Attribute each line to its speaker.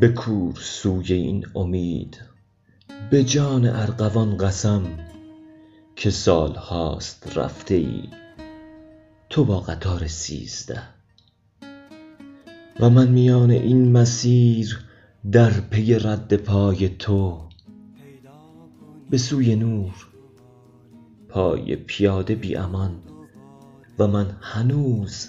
Speaker 1: بکور سوی این امید به جان ارغوان قسم که سال هاست رفته ای تو با قطار سیزده. و من میان این مسیر در پی رد پای تو به سوی نور پای پیاده بی امان و من هنوز